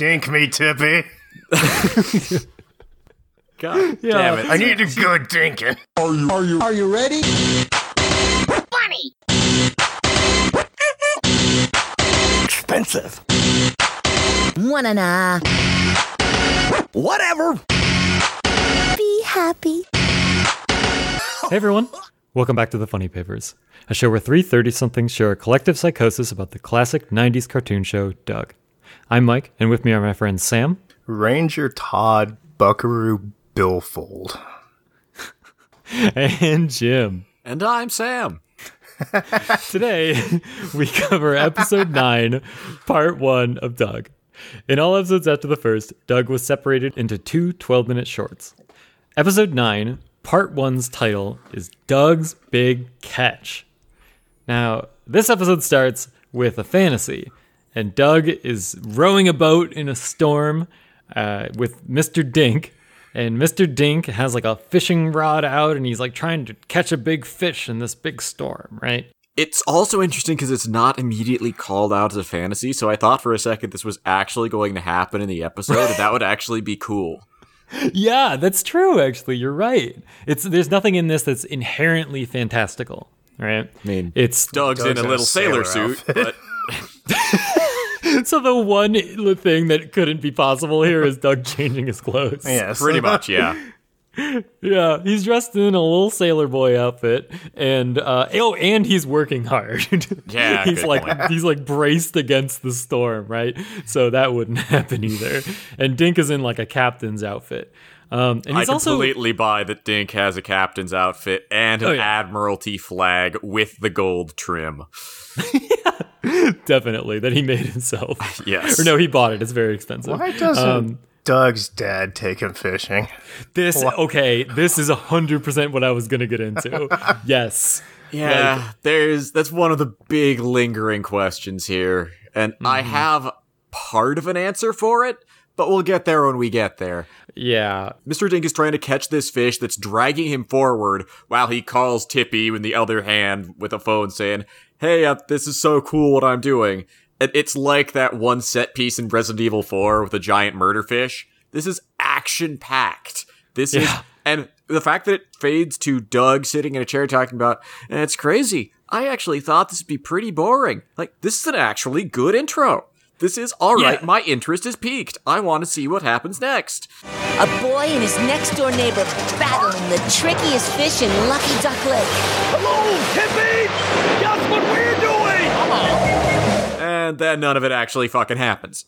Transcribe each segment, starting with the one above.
Dink me, Tippy. God Yeah. damn it. I need a good dinking. Are you ready? Funny. Expensive. Wanna nah. Whatever. Be happy. Hey everyone, welcome back to the Funny Papers, a show where three 30 somethings share a collective psychosis about the classic 90s cartoon show, Doug. I'm Mike, and with me are my friends Sam, Ranger Todd Buckaroo Billfold. and Jim. And I'm Sam. Today, we cover episode 9, part 1 of Doug. In all episodes after the first, Doug was separated into two 12 minute shorts. Episode 9, part 1's title is Doug's Big Catch. Now, this episode starts with a fantasy, and Doug is rowing a boat in a storm uh, with Mr. Dink. And Mr. Dink has like a fishing rod out, and he's like trying to catch a big fish in this big storm, right? It's also interesting because it's not immediately called out as a fantasy, so I thought for a second this was actually going to happen in the episode, and that would actually be cool. Yeah, that's true. Actually, you're right. It's there's nothing in this that's inherently fantastical, right? I mean, It's Doug's, Doug's in a little sailor, sailor suit, but so the one thing that couldn't be possible here is Doug changing his clothes. Yes. pretty much, yeah. Yeah, he's dressed in a little sailor boy outfit, and uh, oh, and he's working hard. Yeah, he's like point. he's like braced against the storm, right? So that wouldn't happen either. And Dink is in like a captain's outfit, um, and I he's also completely buy that Dink has a captain's outfit and an Oh, yeah. admiralty flag with the gold trim. definitely that he made himself. Yes. or no, he bought it. It's very expensive. Why doesn't Um, Doug's dad take him fishing? This okay. This is hundred percent what I was gonna get into. yes. Yeah, there's that's one of the big lingering questions here, and I have part of an answer for it, but we'll get there when we get there. Yeah. Mr. Dink is trying to catch this fish that's dragging him forward while he calls Tippy in the other hand with a phone saying, Hey, uh, this is so cool what I'm doing. And it's like that one set piece in Resident Evil 4 with a giant murder fish. This is action packed. This is, and the fact that it fades to Doug sitting in a chair talking about, and it's crazy. I actually thought this would be pretty boring. Like, this is an actually good intro. This is alright. Yeah. My interest is piqued. I want to see what happens next. A boy and his next door neighbor battling the trickiest fish in Lucky Duck Lake. Hello, and then none of it actually fucking happens.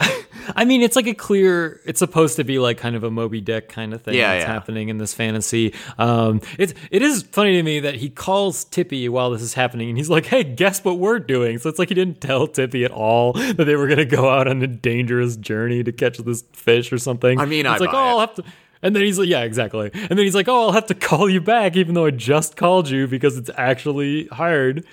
I mean, it's like a clear. It's supposed to be like kind of a Moby Dick kind of thing Yeah, that's yeah. happening in this fantasy. Um, it's it is funny to me that he calls Tippy while this is happening, and he's like, "Hey, guess what we're doing?" So it's like he didn't tell Tippy at all that they were going to go out on a dangerous journey to catch this fish or something. I mean, it's I like, buy oh, it. I'll have to. And then he's like, yeah, exactly. And then he's like, oh, I'll have to call you back, even though I just called you because it's actually hard,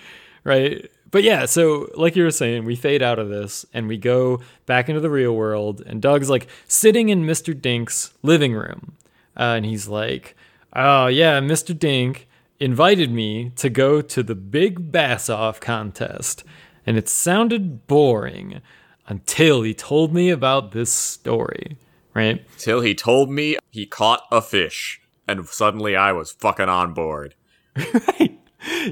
right? But yeah, so like you were saying, we fade out of this and we go back into the real world, and Doug's like sitting in Mr. Dink's living room, uh, and he's like, oh yeah, Mr. Dink invited me to go to the big bass off contest, and it sounded boring until he told me about this story, right? Till he told me he caught a fish, and suddenly I was fucking on board. right.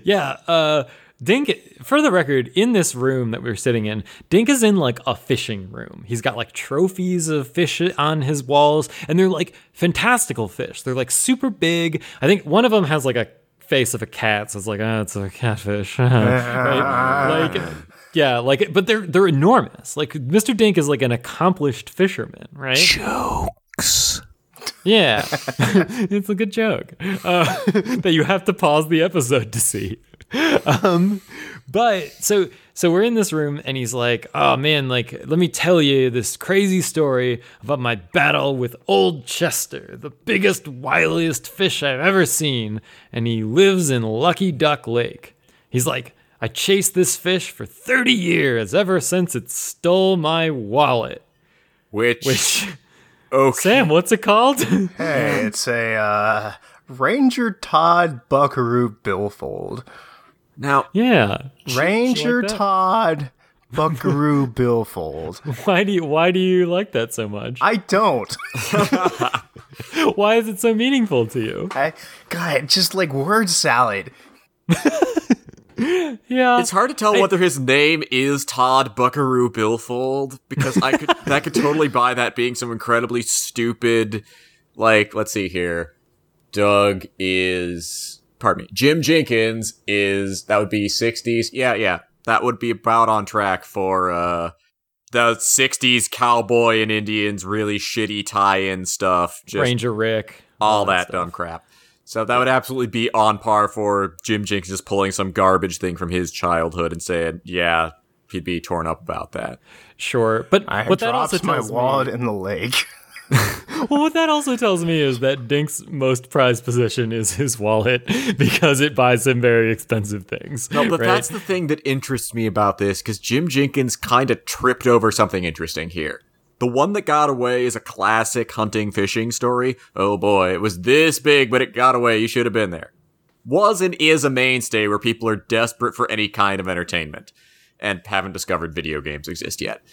Yeah, uh Dink for the record, in this room that we're sitting in, Dink is in like a fishing room. He's got like trophies of fish on his walls, and they're like fantastical fish. They're like super big. I think one of them has like a face of a cat, so it's like, ah, it's a catfish. right? Like yeah, like but they're they're enormous. Like Mr. Dink is like an accomplished fisherman, right? Jokes. Yeah, it's a good joke uh, that you have to pause the episode to see. Um, but so so we're in this room and he's like, "Oh man, like let me tell you this crazy story about my battle with Old Chester, the biggest, wiliest fish I've ever seen, and he lives in Lucky Duck Lake." He's like, "I chased this fish for 30 years, ever since it stole my wallet." Which, Which okay, Sam, what's it called? Hey, it's a uh, Ranger Todd Buckaroo Billfold. Now yeah. Ranger like? Todd Buckaroo Billfold. Why do you why do you like that so much? I don't. Why is it so meaningful to you? I, God, just like word salad. Yeah. It's hard to tell whether his name is Todd Buckaroo Billfold because I could that could totally buy that being some incredibly stupid like let's see here. Doug is pardon me. Jim Jinkins is that would be 60s. Yeah, yeah. That would be about on track for uh the 60s cowboy and Indians really shitty tie-in stuff. Just Ranger Rick. all that dumb crap. So that would absolutely be on par for Jim Jinkins just pulling some garbage thing from his childhood and saying, "Yeah, he'd be torn up about that." Sure. But I what that also dropped my tells wallet me in the lake. Well what that also tells me is that Dink's most prized possession is his wallet because it buys him very expensive things. No, but right? that's the thing that interests me about this because Jim Jinkins kind of tripped over something interesting here. The one that got away is a classic hunting fishing story. Oh boy, it was this big, but it got away. You should have been there. Was and is a mainstay where people are desperate for any kind of entertainment and haven't discovered video games exist yet.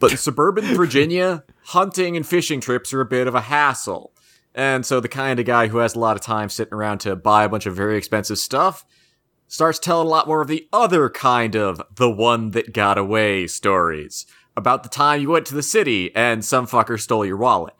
But in suburban Virginia, hunting and fishing trips are a bit of a hassle. And so the kind of guy who has a lot of time sitting around to buy a bunch of very expensive stuff starts telling a lot more of the other kind of the one that got away stories about the time you went to the city and some fucker stole your wallet.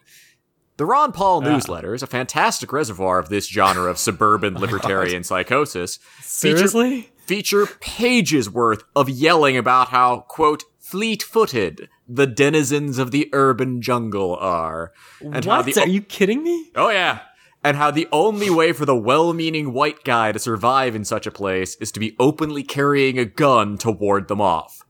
The Ron Paul newsletter is a fantastic reservoir of this genre of suburban libertarian psychosis. Feature- Seriously? feature pages worth of yelling about how, quote, fleet footed the denizens of the urban jungle are. And What? the Are you kidding me? Oh yeah. And how the only way for the well-meaning white guy to survive in such a place is to be openly carrying a gun to ward them off.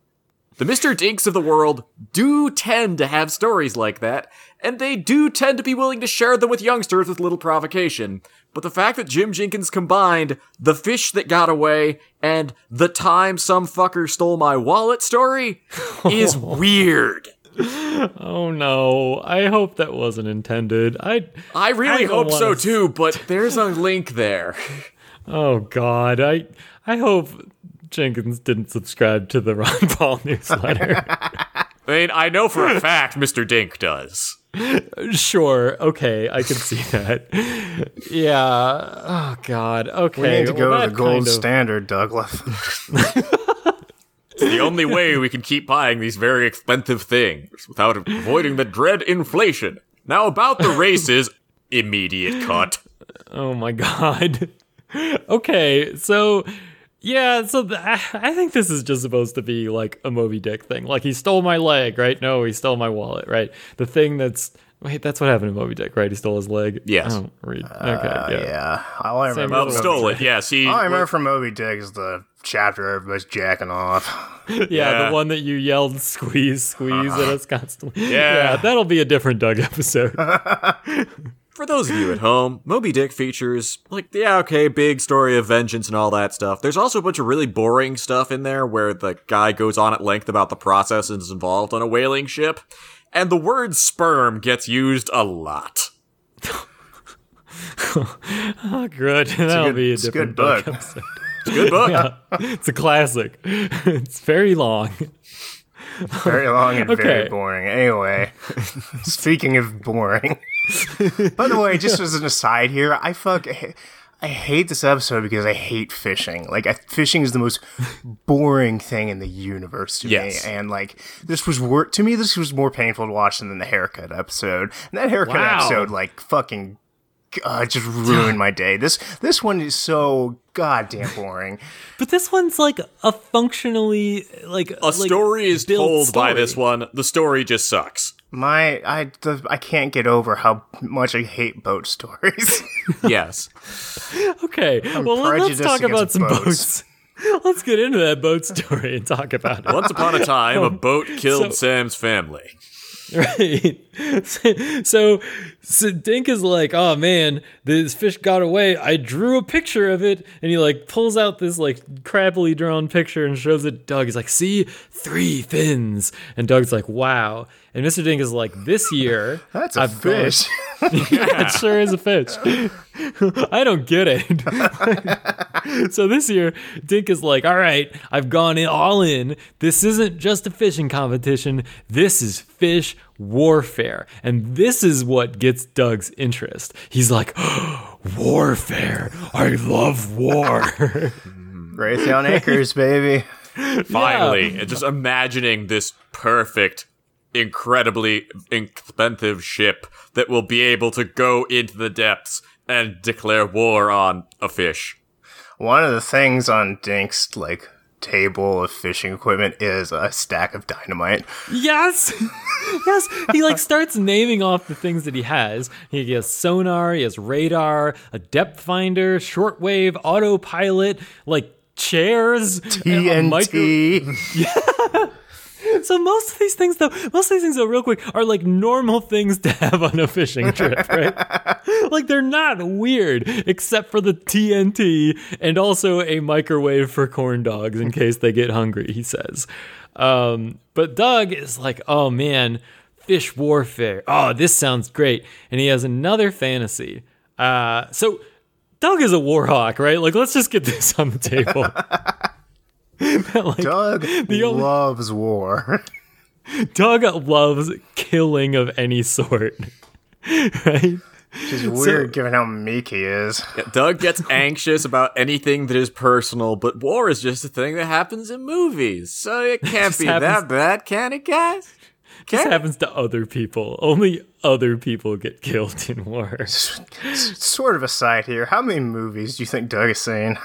The Mr. Dinks of the world do tend to have stories like that, and they do tend to be willing to share them with youngsters with little provocation. But the fact that Jim Jinkins combined the fish that got away and the time some fucker stole my wallet story is weird. Oh no. I hope that wasn't intended. I I really I hope so too, but there's a link there. Oh god. I I hope Jinkins didn't subscribe to the Ron Paul newsletter. I mean, I know for a fact Mr. Dink does. sure. Okay, I can see that. Yeah. Oh god. Okay. We need to go well, to the gold kind of- standard, Douglas. It's the only way we can keep buying these very expensive things without avoiding the dread inflation. Now about the races, immediate cut. Oh my god. okay, so yeah, so th- I I think this is just supposed to be like a Moby Dick thing. Like he stole my leg, right? No, he stole my wallet, right? The thing that's wait, that's what happened to Moby Dick, right? He stole his leg. Yes. I don't read. Okay, Uh, yeah. yeah. All I remember, Well, Well, stole Moby it. Yes, he. All I remember from Moby Dick is the chapter everybody's jacking off. yeah, Yeah. the one that you yelled squeeze, squeeze at us constantly. Yeah. that'll be a different Doug episode. For those of you at home, Moby Dick features, like, yeah, okay, big story of vengeance and all that stuff. There's also a bunch of really boring stuff in there where the guy goes on at length about the processes involved on a whaling ship, and the word sperm gets used a lot. oh, good. That'll good- be a it's a different good Doug book. episode. It's a good book. Yeah, it's a classic. It's very long. Very long and Okay. very boring. Anyway, speaking of boring. By the way, just as an aside here, I fuck. I hate this episode because I hate fishing. Like, I, fishing is the most boring thing in the universe to Yes. me. And like, this was wor- to me. This was more painful to watch than the haircut episode. And that haircut Wow. episode, like, fucking, uh, just ruined my day. This this one is so goddamn boring. But this one's like a functionally like A story is built told by this one. The story just sucks. My I the, I can't get over how much I hate boat stories. Yes. Okay, well let- let's talk about some boats. boats. Let's get into that boat story and talk about it. Once upon a time, a boat killed So- Sam's family. Right. So, so Dink is like, oh man, this fish got away. I drew a picture of it. And he like pulls out this like crappily drawn picture and shows it to Doug. He's like, see, three fins. And Doug's like, wow. And Mr. Dink is like, this year, That's a I've gone- fish. yeah, it sure is a fish. I don't get it. so this year, Dink is like, all right, I've gone in all in. This isn't just a fishing competition. This is fish warfare. And this is what gets Doug's interest. He's like, warfare. I love war. Raytheon Acres, baby. Finally, and just imagining this perfect, incredibly expensive ship that will be able to go into the depths and declare war on a fish. One of the things on Dink's like table of fishing equipment is a stack of dynamite. Yes. yes. He like starts naming off the things that he has. He has sonar, he has radar, a depth finder, shortwave, autopilot, like chairs, a micro- TNT. So most of these things though, most of these things though, real quick, are like normal things to have on a fishing trip, right? like they're not weird, except for the TNT and also a microwave for corn dogs in case they get hungry, he says. Um, but Doug is like, oh man, fish warfare. Oh, this sounds great. And he has another fantasy. Uh, so Doug is a warhawk, right? Like, let's just get this on the table. Like, Doug The only- loves war. Doug loves killing of any sort. right? Which is weird given how meek he is. Doug gets anxious about anything that is personal, but war is just a thing that happens in movies, so it can't be happens- that bad, can it, guys? This Can it? happens to other people. Only other people get killed in war. Sort of aside here, how many movies do you think Doug has seeing?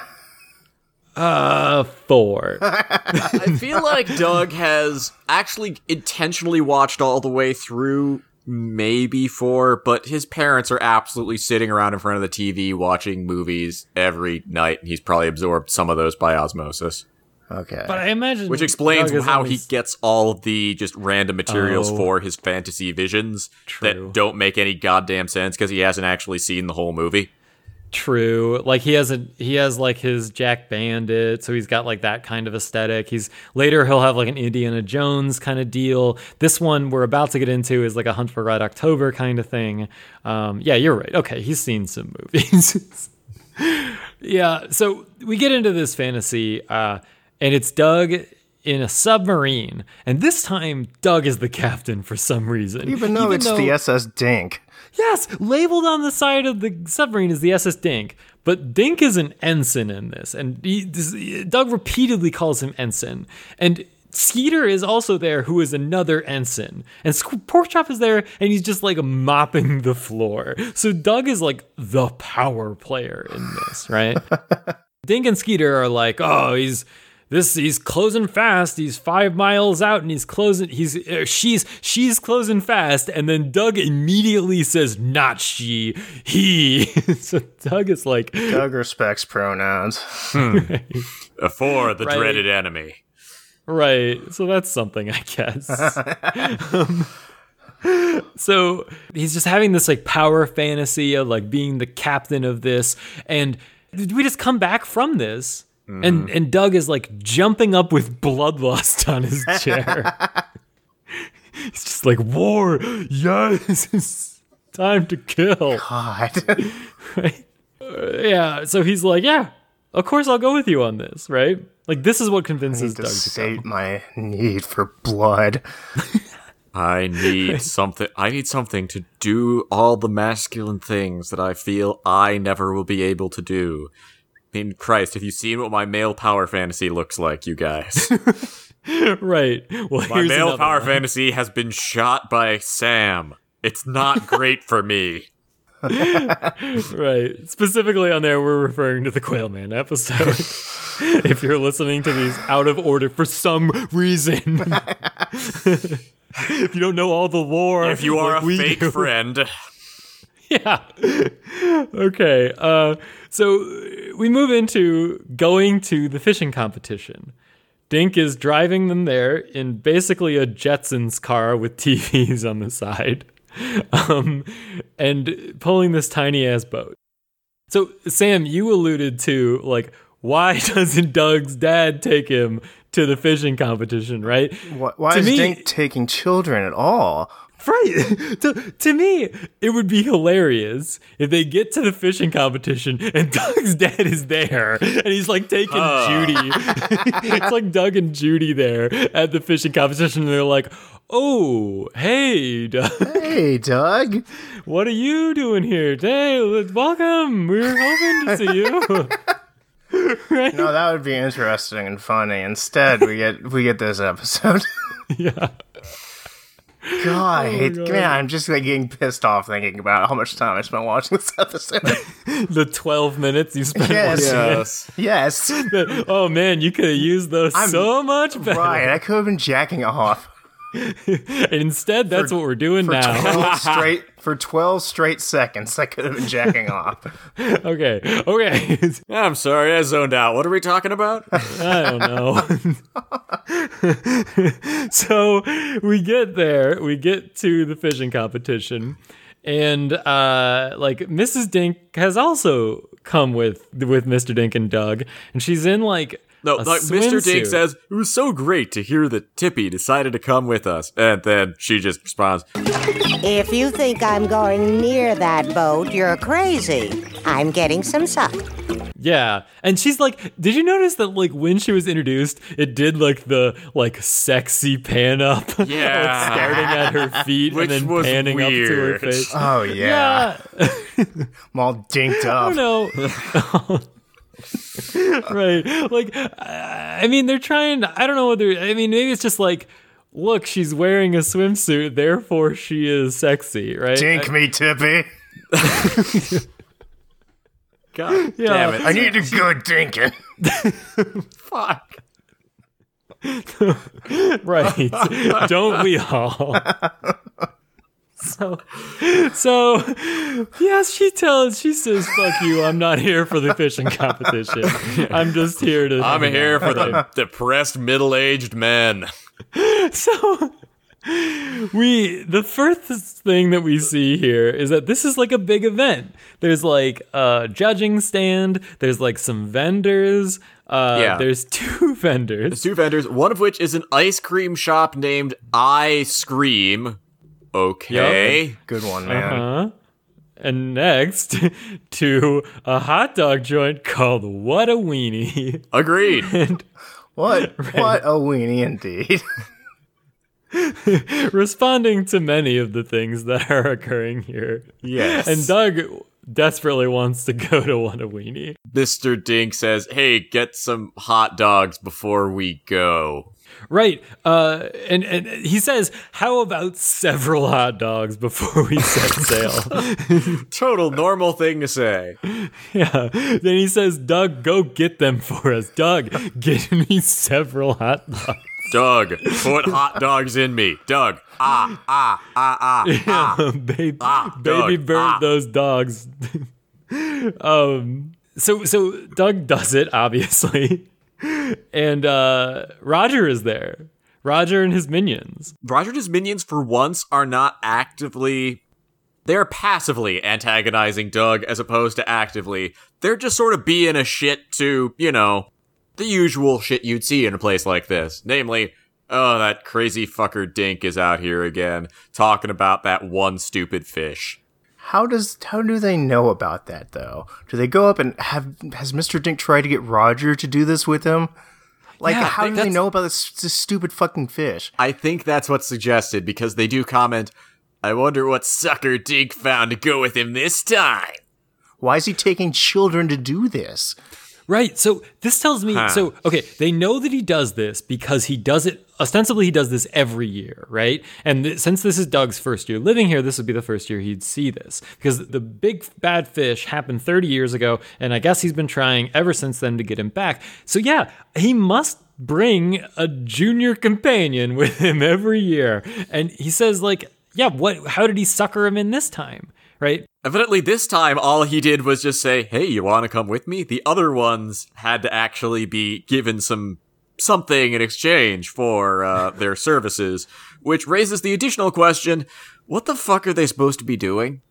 Uh, four. I feel like Doug has actually intentionally watched all the way through maybe four, but his parents are absolutely sitting around in front of the TV watching movies every night, and he's probably absorbed some of those by osmosis. Okay. But I imagine Which explains how only he gets all of the just random materials Oh. for his fantasy visions True. that don't make any goddamn sense because he hasn't actually seen the whole movie. True. Like he has a he has like his Jack Bandit, so he's got like that kind of aesthetic. He's later he'll have like an Indiana Jones kind of deal. This one we're about to get into is like a Hunt for Red October kind of thing. Um, yeah, you're right. Okay, he's seen some movies. yeah, so we get into this fantasy, uh, and it's Doug in a submarine, and this time Doug is the captain for some reason. Even though it's the SS Dink. Yes, labeled on the side of the submarine is the SS Dink, but Dink is an ensign in this, and he, Doug repeatedly calls him ensign. And Skeeter is also there, who is another ensign, and Porkchop is there, and he's just like mopping the floor. So Doug is like the power player in this, right? Dink and Skeeter are like, oh, he's this he's closing fast. He's five miles out, and he's closing. He's uh, she's she's closing fast, and then Doug immediately says, "Not she, he." so Doug is like, Doug respects pronouns. Uh, For the Right. dreaded enemy. Right. So that's something, I guess. Um, so he's just having this like power fantasy of like being the captain of this. And we just come back from this. And and Doug is like jumping up with bloodlust on his chair. he's just like, War, yes, it's time to kill. God. right? Uh, yeah, so he's like, yeah, of course I'll go with you on this, right? Like this is what convinces to Doug to go. sate my need for blood. I need something. I need something to do all the masculine things that I feel I never will be able to do. I mean, Christ, have you seen what my male power fantasy looks like, you guys? Right. Well, My male power one. fantasy has been shot by Sam. It's not great for me. Right. Specifically on there, we're referring to the Quailman episode. if you're listening to these out of order for some reason. if you don't know all the lore, If you are like a fake do. friend, yeah. okay. Uh, so we move into going to the fishing competition. Dink is driving them there in basically a Jetsons car with TVs on the side, um, and pulling this tiny ass boat. So Sam, you alluded to like why doesn't Doug's dad take him to the fishing competition, right? Why, why is me- Dink taking children at all? Right. to, to me, it would be hilarious if they get to the fishing competition and Doug's dad is there and he's like taking Judy. it's like Doug and Judy there at the fishing competition and they're like, Oh, hey, Doug, Hey, Doug. what are you doing here? Hey, let's- welcome. We were hoping to see you. right? No, that would be interesting and funny. Instead, we get we get this episode. Yeah. God, oh, I hate, God. man, I'm just like getting pissed off thinking about how much time I spent watching this episode. The 12 minutes you spent Yes. watching Yes. yes, it. Oh, man, you could have used those I'm- so much better. right. I could have been jacking off And instead, that's what we're doing for now. twelve straight for twelve straight seconds. I could have been jacking off. okay, okay. I'm sorry, I zoned out. What are we talking about? I don't know. so we get there, we get to the fishing competition, and uh, like Mrs. Dink has also come with with Mr. Dink and Doug, and she's in like No, a like Mr. Dink says, it was so great to hear that Tippy decided to come with us. And then she just responds, If you think I'm going near that boat, you're crazy. I'm getting some suck. Yeah, and she's like, did you notice that like when she was introduced, it did like the like sexy pan up, Yeah. like, starting at her feet Which and then was panning up to her face. Oh yeah, Yeah, I'm all dinked up. I up. don't know. right, like I mean, they're trying. I don't know whether. I mean, maybe it's just like. Look, she's wearing a swimsuit, therefore she is sexy, right? Dink me, Tippy. God Yeah. damn it. I need a good dinking. Fuck. right don't we all so so yes she tells she says fuck you i'm not here for the fishing competition i'm just here to I'm here for the depressed middle-aged men. so we the first thing that we see here is that this is like a big event there's like a judging stand there's like some vendors uh Yeah. there's two vendors Two vendors, one of which is an ice cream shop named I Scream. Okay. Good one, man. Huh? And next to a hot dog joint called What a Weenie. Agreed. What? What a weenie indeed. Responding to many of the things that are occurring here. yes. And Doug desperately wants to go to What a Weenie. Mr. Dink says, "Hey, get some hot dogs before we go." Right. Uh, and, and he says, How about several hot dogs before we set sail? Total normal thing to say. yeah. Then he says, Doug, go get them for us. Doug, get me several hot dogs. Doug, put hot dogs in me. Doug, ah, ah, ah, ah, ah. baby, Ah, baby Doug, bird ah. those dogs. um so so Doug does it obviously. And uh Roger is there. Roger and his minions. Roger and his minions, for once, are not actively. They're passively antagonizing Doug as opposed to actively. They're just sort of being a shit to, you know, the usual shit you'd see in a place like this. Namely, oh, that crazy fucker Dink is out here again, talking about that one stupid fish. How does how do they know about that though? Do they go up and have has Mr. Dink tried to get Roger to do this with him? Like Yeah, how do they know about this, this stupid fucking fish? I think that's what's suggested because they do comment, I wonder what sucker Dink found to go with him this time. Why is he taking children to do this? Right. So this tells me Huh. so okay, they know that he does this because he does it ostensibly he does this every year, right? And th- since this is Doug's first year living here, this would be the first year he'd see this because the big bad fish happened 30 years ago and I guess he's been trying ever since then to get him back. So yeah, he must bring a junior companion with him every year. And he says like, yeah, what how did he sucker him in this time? Right? Evidently, this time, all he did was just say, Hey, you want to come with me? The other ones had to actually be given some something in exchange for uh, their services, which raises the additional question what the fuck are they supposed to be doing?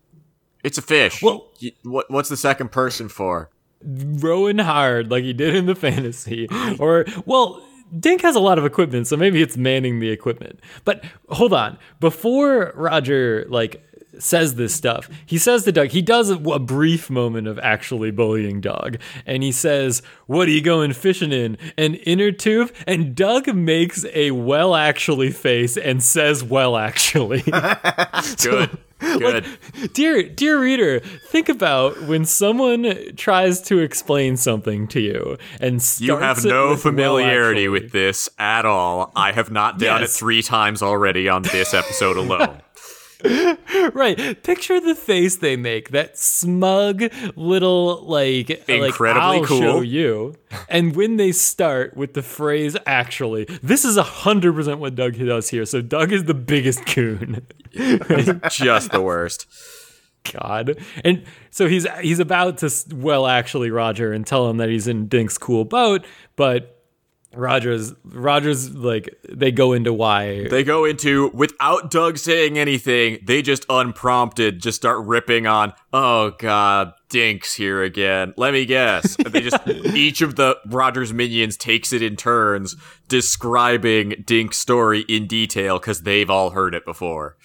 It's a fish. Well- Y- what, what's the second person for? rowing hard like he did in the fantasy or well Dink has a lot of equipment, so maybe it's manning the equipment. But hold on, before Roger like says this stuff, he says to Doug, he does a, a brief moment of actually bullying Doug, and he says, "What are you going fishing in? An inner tube?" And Doug makes a well actually face and says, "Well actually." Good. Good. dear dear reader think about when someone tries to explain something to you and you have no with, "Well, familiarity actually." with this at all. I have not done Yes. it three times already on this episode alone. right picture the face they make that smug little like Incredibly like, cool. show you and when they start with the phrase actually this is a hundred percent what doug does here so doug is the biggest coon Just the worst. God. And so he's he's about to well actually Roger and tell him that he's in Dink's cool boat, but Roger's Roger's like they go into why They go into without Doug saying anything. They just unprompted just start ripping on. Oh God, Dink's here again. Let me guess. They just each of the Rogers minions takes it in turns, describing Dink's story in detail because they've all heard it before.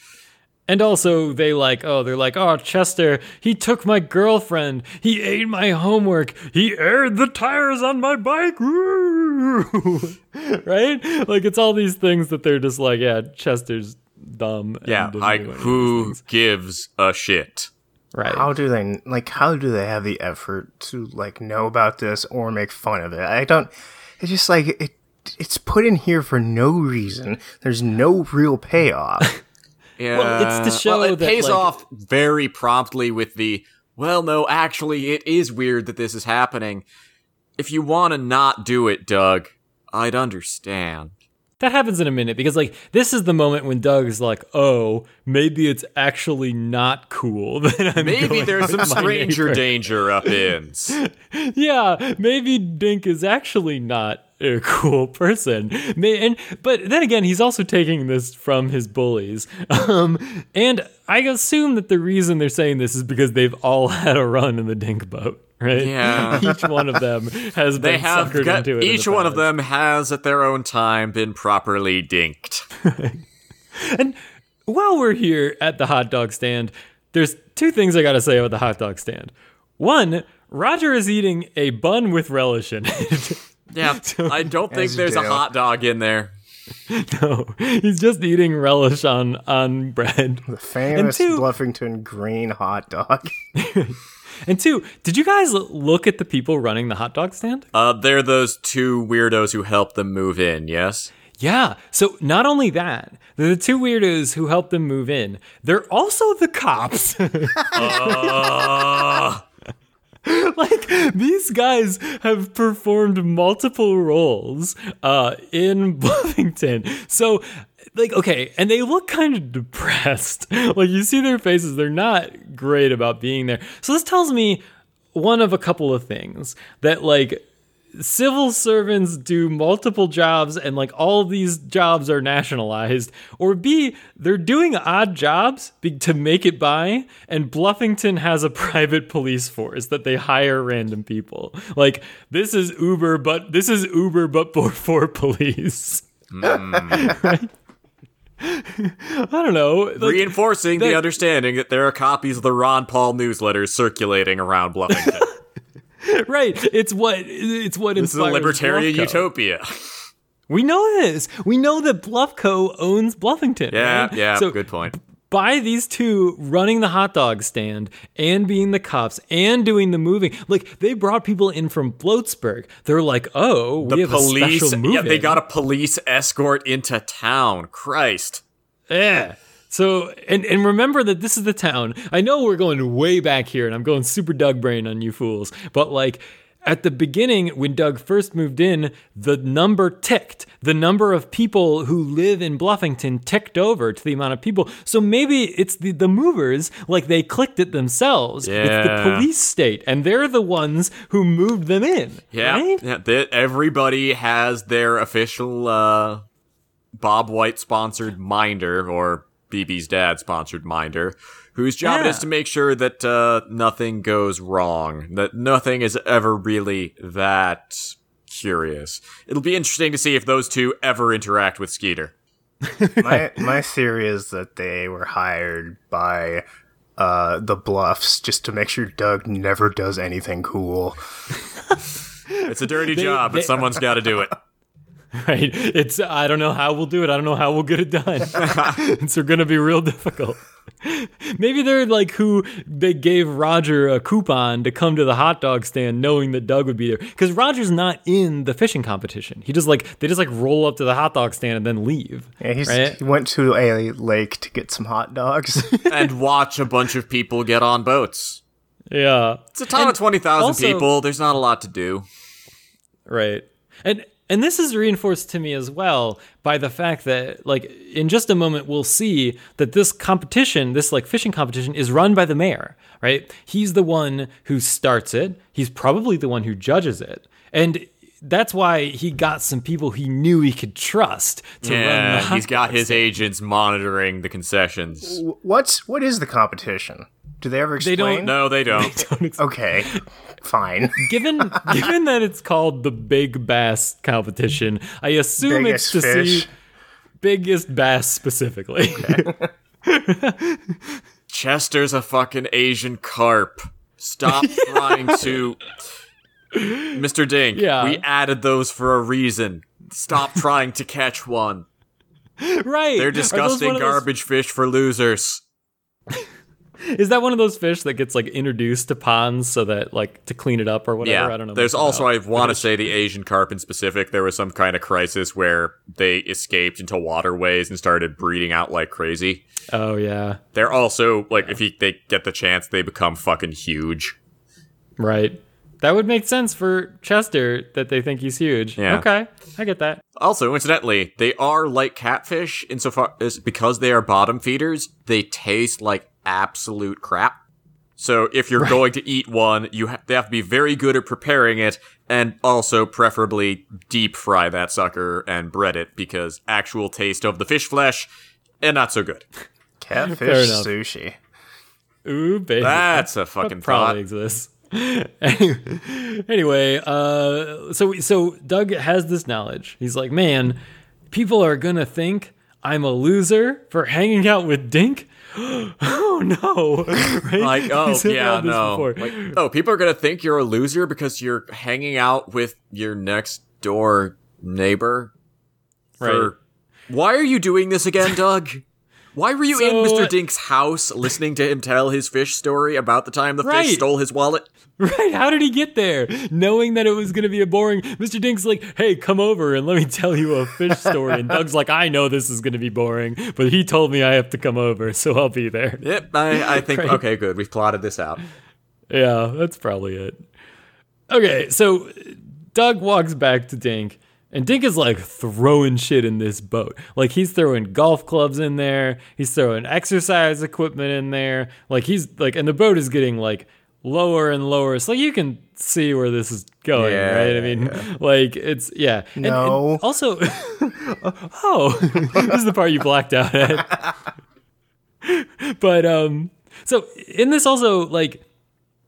And also they like oh they're like oh Chester he took my girlfriend he ate my homework he aired the tires on my bike right like it's all these things that they're just like yeah Chester's dumb Yeah, doesn't like do any of these who gives a shit? right How do they like? How do they have the effort to like know about this or make fun of it? I don't. It's just like it. It's put in here for no reason. There's no real payoff. Yeah. Well, it's to show well, it that, pays like- off very promptly with the well, no, actually, it is weird that this is happening. If you want to not do it, Doug, I'd understand. That happens in a minute because like this is the moment when Doug is like, "Oh, maybe it's actually not cool that I'm Maybe there's some stranger danger up in. Yeah, maybe Dink is actually not a cool person. And but then again, he's also taking this from his bullies. Um, and I assume that the reason they're saying this is because they've all had a run in the Dink boat, right? Yeah. Each one of them has They been have suckered got, into it. each one of them has at their own time been properly dinked. And while we're here at the hot dog stand, there's two things I gotta say about the hot dog stand. One, Roger is eating a bun with relish in it. Yeah, I don't think As you there's a hot dog in there. no, he's just eating relish on on bread. The famous two- Bluffington green hot dog. And two, did you guys look at the people running the hot dog stand? Uh, they're those two weirdos who helped them move in. Yes. Yeah. So not only that, the two weirdos who helped them move in. They're also the cops. like these guys have performed multiple roles uh, in Bluffington. So like okay, and they look kind of depressed. like you see their faces, they're not great about being there. So this tells me one of a couple of things that like civil servants do multiple jobs and like all these jobs are nationalized or b they're doing odd jobs be- to make it by and bluffington has a private police force that they hire random people like this is uber but this is uber but for, for police Right? Hmm. i don't know like, Reinforcing the understanding that there are copies of the Ron Paul newsletters circulating around Bluffington. right it's what it's what this is a libertarian Bluffco. utopia. we know this we know that bluffco owns bluffington Yeah, right? yeah, so good point. by these two running the hot dog stand and being the cops and doing the moving. Like they brought people in from Bloatsburg. They're like, oh, we The have a police, special move. yeah, they got a police escort into town. Christ. yeah. So and and remember that this is the town. I know we're going way back here, and I'm going super Doug brain on you fools, but like. At the beginning, when Doug first moved in, the number ticked. The number of people who live in Bluffington ticked over to the amount of people. So maybe it's the, the movers, like they clicked it themselves. Yeah. It's the police state, and they're the ones who moved them in. Yeah, right? yeah that everybody has their official uh, Bob White sponsored minder or BB's dad sponsored minder, whose job it is to make sure that uh, nothing goes wrong, that nothing is ever really that curious. It'll be interesting to see if those two ever interact with Skeeter. my my theory is that they were hired by uh, the Bluffs just to make sure Doug never does anything cool. It's a dirty job, but someone's got to do it. right? It's I don't know how we'll do it. I don't know how we'll get it done. it's going to be real difficult. Maybe they're like who they gave Roger a coupon to come to the hot dog stand, knowing that Doug would be there. Because Roger's not in the fishing competition. He just like they just like roll up to the hot dog stand and then leave. Yeah, he's, right? he went to a lake to get some hot dogs. and watch a bunch of people get on boats. Yeah, It's a town of 20,000 people. There's not a lot to do. right. And and this is reinforced to me as well by the fact that like in just a moment we'll see that this competition, this like fishing competition is run by the mayor, right? He's the one who starts it. He's probably the one who judges it. And that's why he got some people he knew he could trust to run the Yeah, he's got his agents monitoring the concessions. What's what is the competition? Do they ever explain? They explain? don't- No, they don't. Okay, fine. given given that it's called the Big Bass competition, I assume Biggest it's to fish. see biggest bass specifically. Chester's a fucking Asian carp. Stop trying to. Mr. Dink, Yeah. we added those for a reason. Stop trying to catch one. right. They're disgusting of those- garbage fish for losers. Is that one of those fish that gets like introduced to ponds so that like to clean it up or whatever? Yeah, I don't know. There's also, about. I want to say, the Asian carp in specific. There was some kind of crisis where they escaped into waterways and started breeding out like crazy. Oh yeah. They're also like, if you, they get the chance, they become fucking huge. Right. That would make sense for Chester that they think he's huge. Yeah. Okay. I get that. Also, incidentally, they are like catfish insofar as because they are bottom feeders, they taste like absolute crap. So if you're going to eat one, you ha- they have to be very good at preparing it, and also preferably deep fry that sucker and bread it because actual taste of the fish flesh, and not so good. Catfish sushi. Ooh, baby. That's a That fucking probably thought. exists. anyway, uh, so so Doug has this knowledge. He's like, man, people are gonna think I'm a loser for hanging out with Dink. oh no! Right? Like, oh yeah, no. Like, oh, people are gonna think you're a loser because you're hanging out with your next door neighbor. Right. For- Why are you doing this again, Doug? Why were you So, in Mr. Dink's house listening to him tell his fish story about the time the Right. fish stole his wallet? Right? How did he get there? Knowing that it was going to be a boring. Mr. Dink's like, hey, come over and let me tell you a fish story. And Doug's like, I know this is going to be boring, but he told me I have to come over, so I'll be there. Yep, I, I think, Right. okay, good. We've plotted this out. Yeah, that's probably it. Okay, so Doug walks back to Dink, and Dink is like throwing shit in this boat. Like he's throwing golf clubs in there, he's throwing exercise equipment in there. Like he's like, and the boat is getting like lower and lower. So you can see where this is going, Yeah, right? I mean, like it's yeah. And- and No. also, oh, this is the part you blacked out at. but um, so in this also like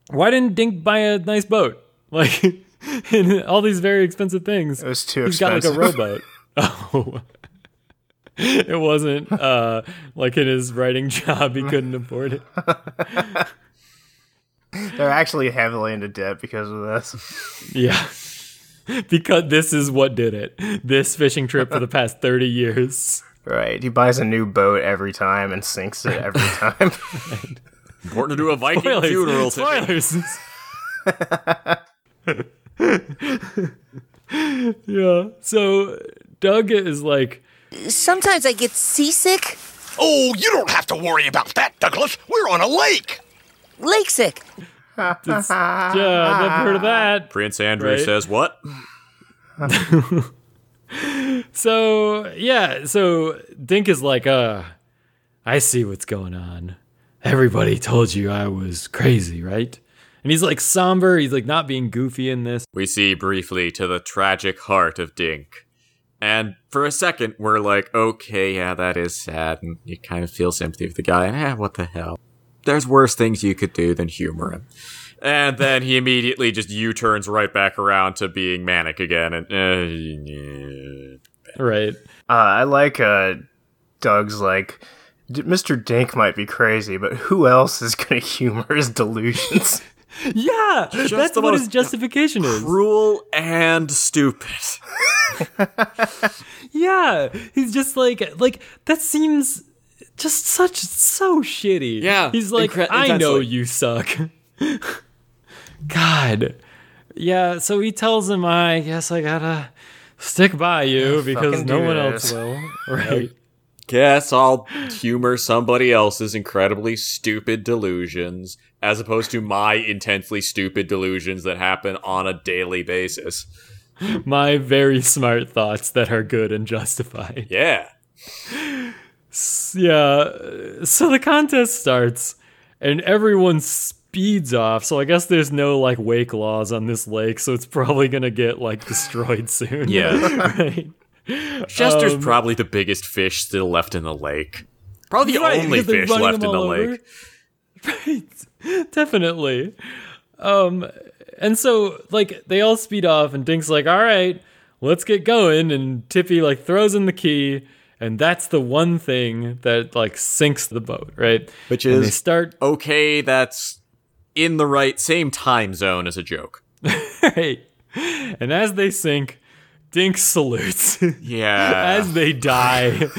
why didn't Dink buy a nice boat? Like, and all these very expensive things. It was too He's got like a expensive. rowboat. Oh. It wasn't uh, like in his writing job, he couldn't afford it. They're actually heavily into debt because of this. Yeah. Because this is what did it. This fishing trip for the past 30 years. Right. He buys a new boat every time and sinks it every time. Important to do a Viking Spoilers. funeral. Tiffany. Spoilers. yeah. So Doug is like, Sometimes I get seasick, Oh, you don't have to worry about that, Douglas. We're on a lake. lake sick. yeah, I've never heard of that. Prince Andrew Right. says what? So yeah, so Dink is like, uh, I see what's going on. Everybody told you I was crazy, right? And he's like somber. He's like not being goofy in this. We see briefly to the tragic heart of Dink. And for a second, we're like, okay, yeah, that is sad. And you kind of feel sympathy with the guy. Eh, what the hell? There's worse things you could do than humor him. And then he immediately just U turns right back around to being manic again. And uh, Right. Uh, I like uh, Doug's like, Mr. Dink might be crazy, but who else is going to humor his delusions? Yeah, that's what his justification is. cruel and stupid. Yeah, he's just like like that seems just such so shitty. Yeah, he's like, incre- I know you suck. God, yeah. So he tells him, I guess I gotta stick by you because no one this. else will. Right. Guess I'll humor somebody else's incredibly stupid delusions as opposed to my intensely stupid delusions that happen on a daily basis. My very smart thoughts that are good and justified. Yeah. Yeah. So the contest starts and everyone speeds off. So I guess there's no like wake laws on this lake, so it's probably going to get like destroyed soon. Yeah. right. Chester's um, probably the biggest fish still left in the lake. Probably the Right, only fish left in the lake. over. Right. Definitely. Um and so like they all speed off and Dink's like, "All right, let's get going." And Tippy like throws in the key and that's the one thing that like sinks the boat, right? Which and they is start okay, that's in the right same time zone as a joke. right. And as they sink, Dink salutes. Yeah. as they die,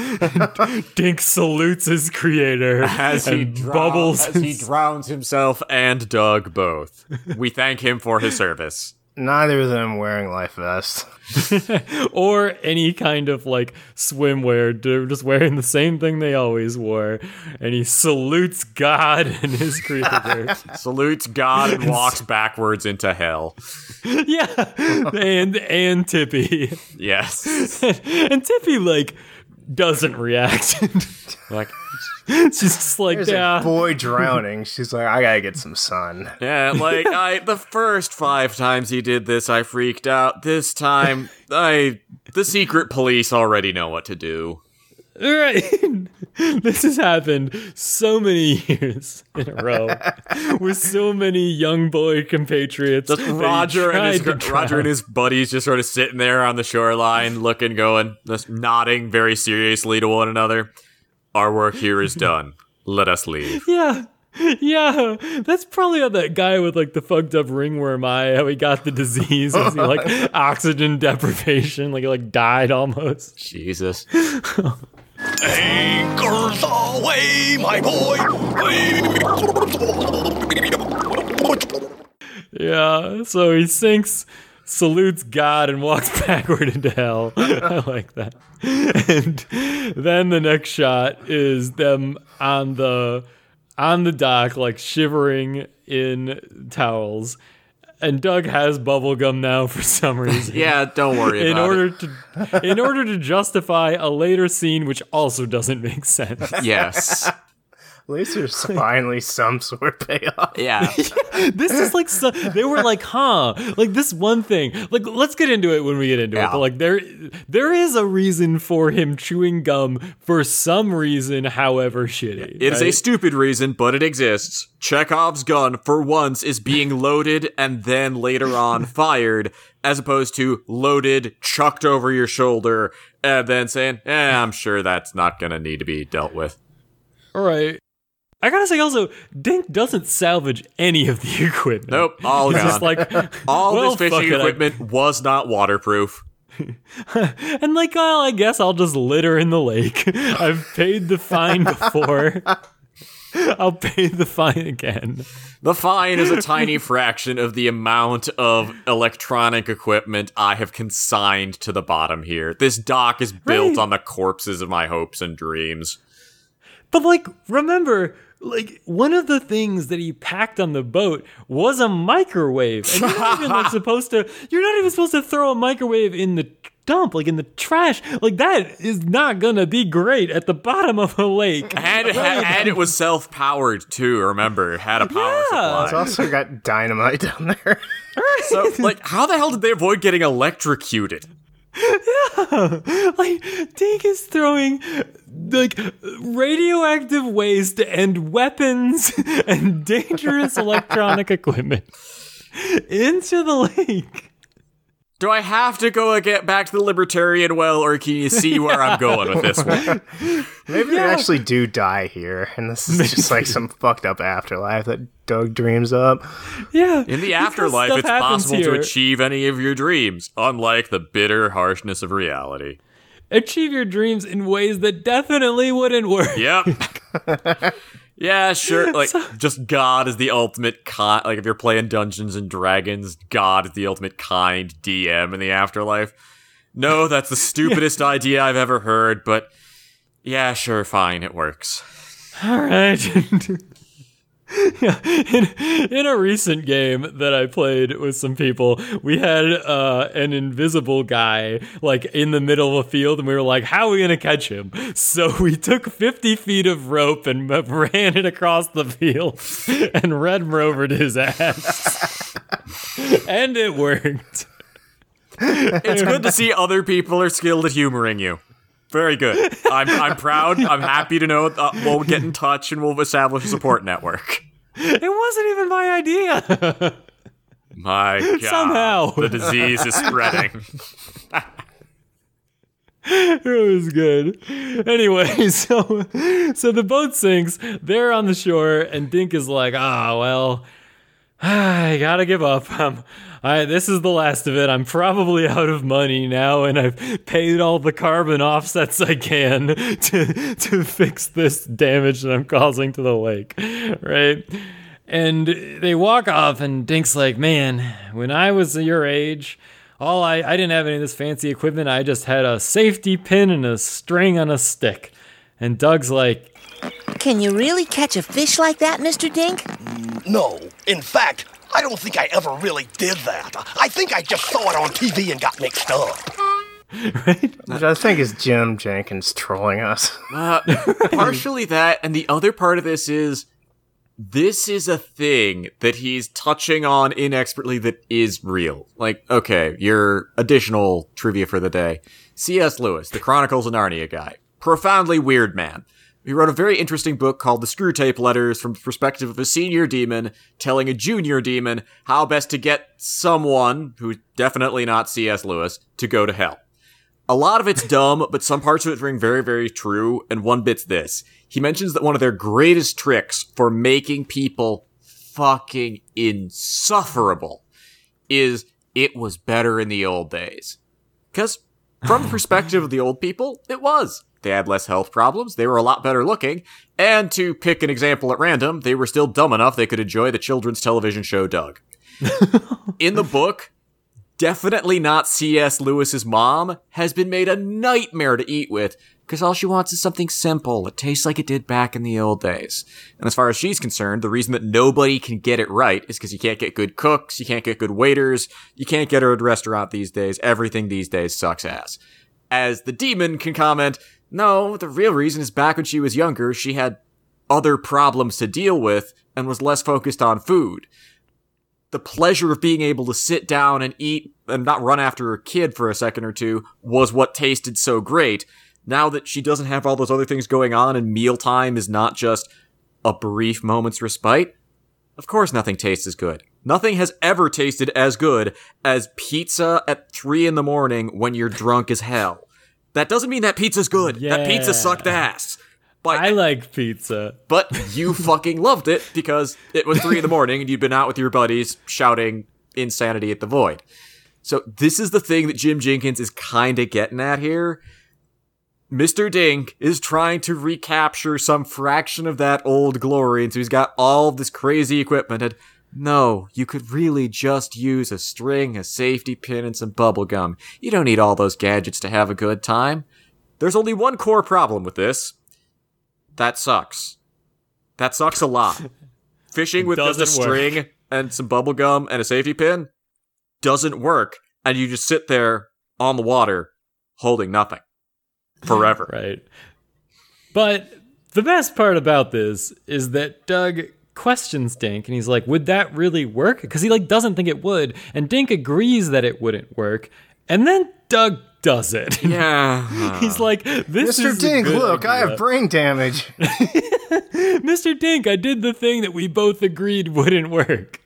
Dink salutes his creator as he, bubbles. as he drowns himself and Doug both. we thank him for his service. Neither of them wearing life vests. or any kind of like swimwear. They're just wearing the same thing they always wore. And he salutes God and his creator. Salutes God and walks backwards into hell. yeah. And and Tippy. Yes. and Tippy like doesn't react. like She's just like, There's yeah. a boy drowning. She's like, I gotta get some sun. Yeah, like I the first 5 times he did this I freaked out. This time I the secret police already know what to do. Right. this has happened so many years in a row with so many young boy compatriots. Just Roger and his Roger and his buddies just sort of sitting there on the shoreline, looking, going, just nodding very seriously to one another. Our work here is done. Let us leave. Yeah. Yeah, that's probably how that guy with like the fucked up ringworm eye, how he got the disease, was he like oxygen deprivation, like he like died almost. Jesus. Anchors away, my boy. Yeah, so he sinks, salutes God, and walks backward into hell. I like that. And then the next shot is them on the on the dock, like shivering in towels. And Doug has bubblegum now for some reason. Yeah, don't worry In order it. to in order to justify a later scene which also doesn't make sense. Yes. At least there's finally some sort of payoff. Yeah. this is like so, they were like, huh? Like this one thing. Like let's get into it when we get into it. But like there there is a reason for him chewing gum for some reason, however shitty. It is a stupid reason, but it exists. Chekhov's gun, for once, is being loaded and then later on fired, as opposed to loaded, chucked over your shoulder, and then saying, eh, I'm sure that's not gonna need to be dealt with. All right. I gotta say also, Dink doesn't salvage any of the equipment. Nope, all He's gone. just like all well, this fishing it, I- equipment was not waterproof. And like, well, I guess I'll just litter in the lake. I've paid the fine before. I'll pay the fine again. The fine is a tiny fraction of the amount of electronic equipment I have consigned to the bottom here. This dock is built Right. on the corpses of my hopes and dreams. But like, remember, like one of the things that he packed on the boat was a microwave, and you're not even like supposed to. You're not even supposed to throw a microwave in the dump, like in the trash. Like that is not gonna be great at the bottom of a lake. And, and it was self powered too, remember? It had a power Yeah. It's supply. also got dynamite down there. So, like, how the hell did they avoid getting electrocuted? like Dink is throwing like radioactive waste and weapons and dangerous electronic equipment into the lake. Do I have to go get back to the libertarian well, or can you see where I'm going with this one? Maybe they actually do die here, and this is just like some fucked up afterlife that Doug dreams up. Yeah. In the afterlife, it's possible here. to achieve any of your dreams, unlike the bitter harshness of reality. achieve your dreams in ways that definitely wouldn't work. Yep. yeah, sure. Like, just God is the ultimate kind. Like, if you're playing Dungeons and Dragons, God is the ultimate kind DM in the afterlife. No, that's the stupidest idea I've ever heard, but yeah, sure, fine, it works. All right. in, in a recent game that I played with some people, we had uh, an invisible guy like in the middle of a field, and we were like, "How are we gonna catch him?" So we took fifty feet of rope and ran it across the field and red rovered his ass, and it worked. It's good to see other people are skilled at humoring you. Very good. I'm, I'm proud. I'm happy to know uh, we'll get in touch and we'll establish a support network. It wasn't even my idea. My God. Somehow. The disease is spreading. it was good. Anyway, so so the boat sinks. They're on the shore, and Dink is like, "Ah, well, I gotta give up. Um, I this is the last of it. I'm probably out of money now, and I've paid all the carbon offsets I can to to fix this damage that I'm causing to the lake, right?" And they walk off, and Dink's like, "Man, when I was your age." All I, I didn't have any of this fancy equipment. I just had a safety pin and a string on a stick. And Doug's like, Can you really catch a fish like that, Mr. Dink? Mm, no. In fact, I don't think I ever really did that. I think I just saw it on TV and got mixed up. Which I think is Jim Jinkins trolling us. Uh, partially that, and the other part of this is this is a thing that he's touching on inexpertly that is real. Like, okay, your additional trivia for the day. C.S. Lewis, the Chronicles of Narnia guy. Profoundly weird man. He wrote a very interesting book called The Screwtape Letters from the perspective of a senior demon telling a junior demon how best to get someone, who's definitely not C.S. Lewis, to go to hell. A lot of it's dumb, but some parts of it ring very, very true, and one bit's this. He mentions that one of their greatest tricks for making people fucking insufferable is it was better in the old days. Cause from the perspective of the old people, it was. They had less health problems, they were a lot better looking, and to pick an example at random, they were still dumb enough they could enjoy the children's television show Doug. in the book, definitely not C.S. Lewis's mom, has been made a nightmare to eat with because all she wants is something simple that tastes like it did back in the old days. And as far as she's concerned, the reason that nobody can get it right is because you can't get good cooks, you can't get good waiters, you can't get her at a restaurant these days. Everything these days sucks ass. As the demon can comment, no, the real reason is back when she was younger, she had other problems to deal with and was less focused on food the pleasure of being able to sit down and eat and not run after her kid for a second or two was what tasted so great. Now that she doesn't have all those other things going on and mealtime is not just a brief moment's respite, of course nothing tastes as good. Nothing has ever tasted as good as pizza at three in the morning when you're drunk as hell. That doesn't mean that pizza's good. Yeah. That pizza sucked ass. But I like pizza. but you fucking loved it because it was three in the morning and you'd been out with your buddies shouting insanity at the void. So this is the thing that Jim Jinkins is kind of getting at here. Mr. Dink is trying to recapture some fraction of that old glory, and so he's got all this crazy equipment. And no, you could really just use a string, a safety pin, and some bubble gum. You don't need all those gadgets to have a good time. There's only one core problem with this. That sucks. That sucks a lot. Fishing with just a doesn't work. string and some bubble gum and a safety pin doesn't work, and you just sit there on the water holding nothing forever. Right. But the best part about this is that Doug questions Dink and he's like, "Would that really work?" Because he like doesn't think it would, and Dink agrees that it wouldn't work. And then Doug does it. Yeah. He's like, "This Mr. is a Dink, good look, I have brain damage. Mr. Dink, I did the thing that we both agreed wouldn't work."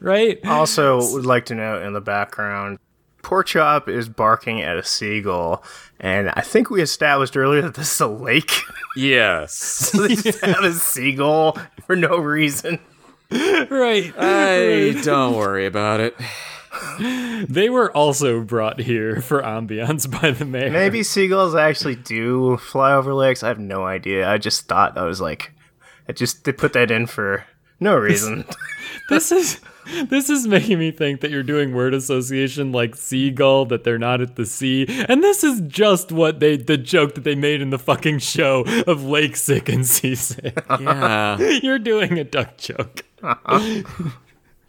Right? Also, would like to note in the background, Porkchop is barking at a seagull, and I think we established earlier that this is a lake. yes. so they just have a seagull for no reason. Right. Hey, don't worry about it. They were also brought here for ambiance by the mayor. Maybe seagulls actually do fly over lakes. I have no idea. I just thought I was like, I just they put that in for no reason. this is this is making me think that you're doing word association like seagull that they're not at the sea and this is just what they the joke that they made in the fucking show of lake sick and seasick Yeah. you're doing a duck joke I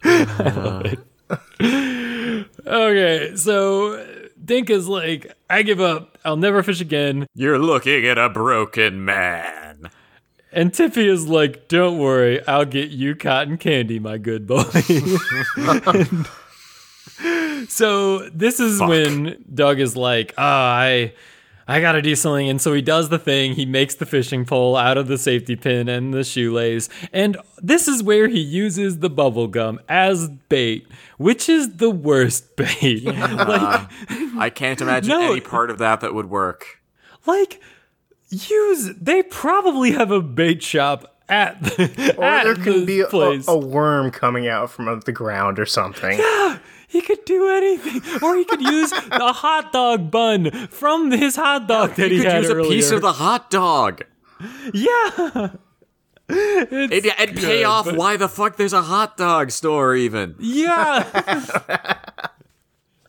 love it. okay so dink is like i give up i'll never fish again You're looking at a broken man. And Tippy is like, "Don't worry, I'll get you cotton candy, my good boy." so this is when Doug is like, "Oh, I, I gotta do something," and so he does the thing. He makes the fishing pole out of the safety pin and the shoelace, and this is where he uses the bubble gum as bait, which is the worst bait. like, I can't imagine No. any part of that that would work. like use. They probably have a bait shop. At the, or at there can the be a, place. a worm coming out from the ground or something. Yeah, He could do anything, or he could use the hot dog bun from his hot dog that he You could had use a piece of the hot dog. yeah. And, and pay good, off but- why the fuck there's a hot dog store even. Yeah,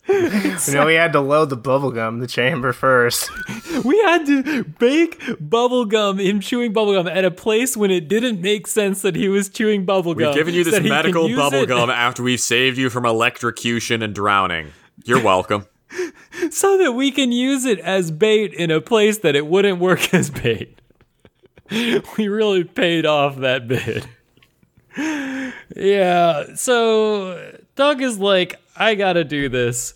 You know, we had to load the bubblegum, the chamber first. we had to bake bubblegum, him chewing bubblegum at a place when it didn't make sense that he was chewing bubblegum. We've given you this that he can medical use it- bubblegum after we've saved you from electrocution and drowning. You're welcome. so that we can use it as bait in a place that it wouldn't work as bait. we really paid off that bid. yeah, so Doug is like, I gotta do this.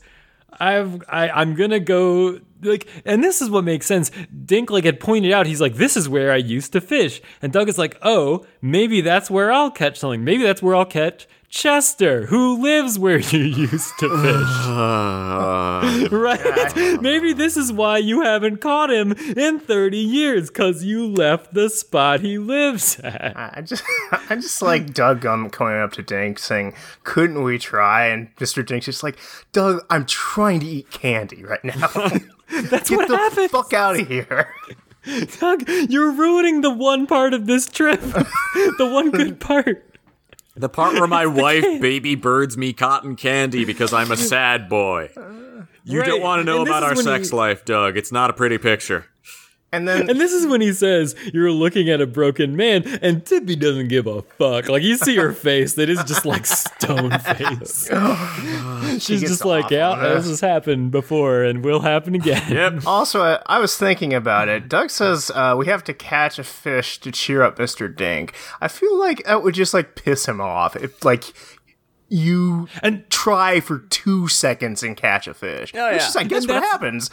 I've I, I'm gonna go like and this is what makes sense. Dink like had pointed out, he's like, This is where I used to fish. And Doug is like, Oh, maybe that's where I'll catch something. Maybe that's where I'll catch Chester, who lives where you used to fish. Right? Maybe this is why you haven't caught him in 30 years, because you left the spot he lives at. I just, I just like Doug um, coming up to Dink saying, "Couldn't we try?" And Mr. Dink's just like, "Doug, I'm trying to eat candy right now. That's Get what the happened. fuck out of here." Doug, you're ruining the one part of this trip. the one good part. the part where my wife baby birds me cotton candy because I'm a sad boy. You Right, don't want to know about our sex he- life, Doug. It's not a pretty picture. And then And this is when he says, You're looking at a broken man, and Tippy doesn't give a fuck. Like, you see her face, that is just like stone face. She's just like, off Yeah, on this this. has happened before and will happen again. Yep. Also, I, I was thinking about it. Doug says uh, we have to catch a fish to cheer up Mr. Dink. I feel like that would just like piss him off if like you And- try for two seconds and catch a fish. Oh, yeah. Which is, I guess, what happens.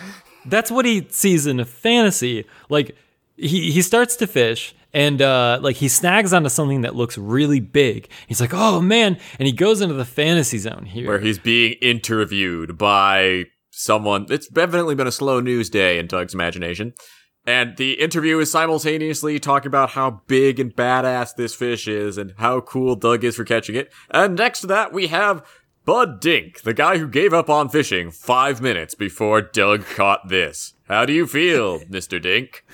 That's what he sees in a fantasy. Like he he starts to fish and uh like he snags onto something that looks really big. He's like, "Oh man." And he goes into the fantasy zone here. Where he's being interviewed by someone. It's evidently been a slow news day in Doug's imagination. And the interview is simultaneously talking about how big and badass this fish is and how cool Doug is for catching it. And next to that, we have Bud Dink, the guy who gave up on fishing five minutes before Doug caught this. How do you feel, Mr. Dink?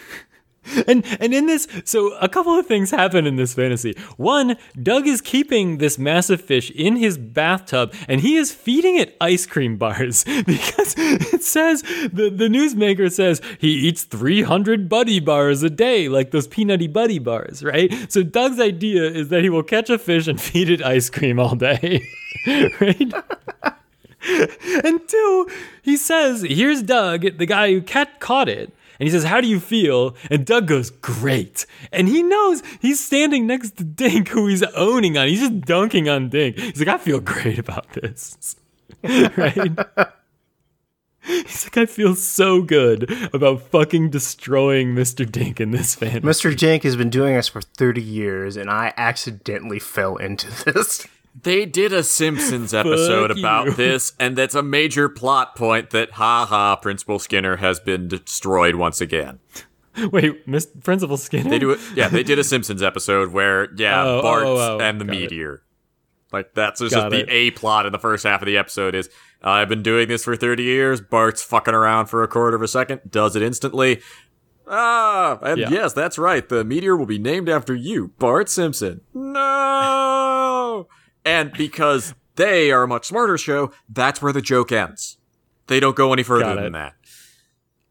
And and in this, so a couple of things happen in this fantasy. One, Doug is keeping this massive fish in his bathtub, and he is feeding it ice cream bars because it says the the newsmaker says he eats 300 buddy bars a day, like those peanutty buddy bars, right? So Doug's idea is that he will catch a fish and feed it ice cream all day, right? And two, he says, here's Doug, the guy who cat caught it. And he says, How do you feel? And Doug goes, Great. And he knows he's standing next to Dink, who he's owning on. He's just dunking on Dink. He's like, I feel great about this. right? He's like, I feel so good about fucking destroying Mr. Dink in this fan. Mr. Dink has been doing this for 30 years, and I accidentally fell into this. They did a Simpsons episode about you. this, and that's a major plot point that, ha ha, Principal Skinner has been destroyed once again. Wait, Miss Principal Skinner? They do it, yeah, they did a Simpsons episode where, yeah, Oh, Bart oh, oh, and the got it. meteor. Like, that's just, the. A plot in the first half of the episode is, I've been doing this for 30 years, Bart's fucking around for a quarter of a second, does it instantly. Ah, and Yeah. yes, that's right, the meteor will be named after you, Bart Simpson. No! And because they are a much smarter show, that's where the joke ends. They don't go any further than that.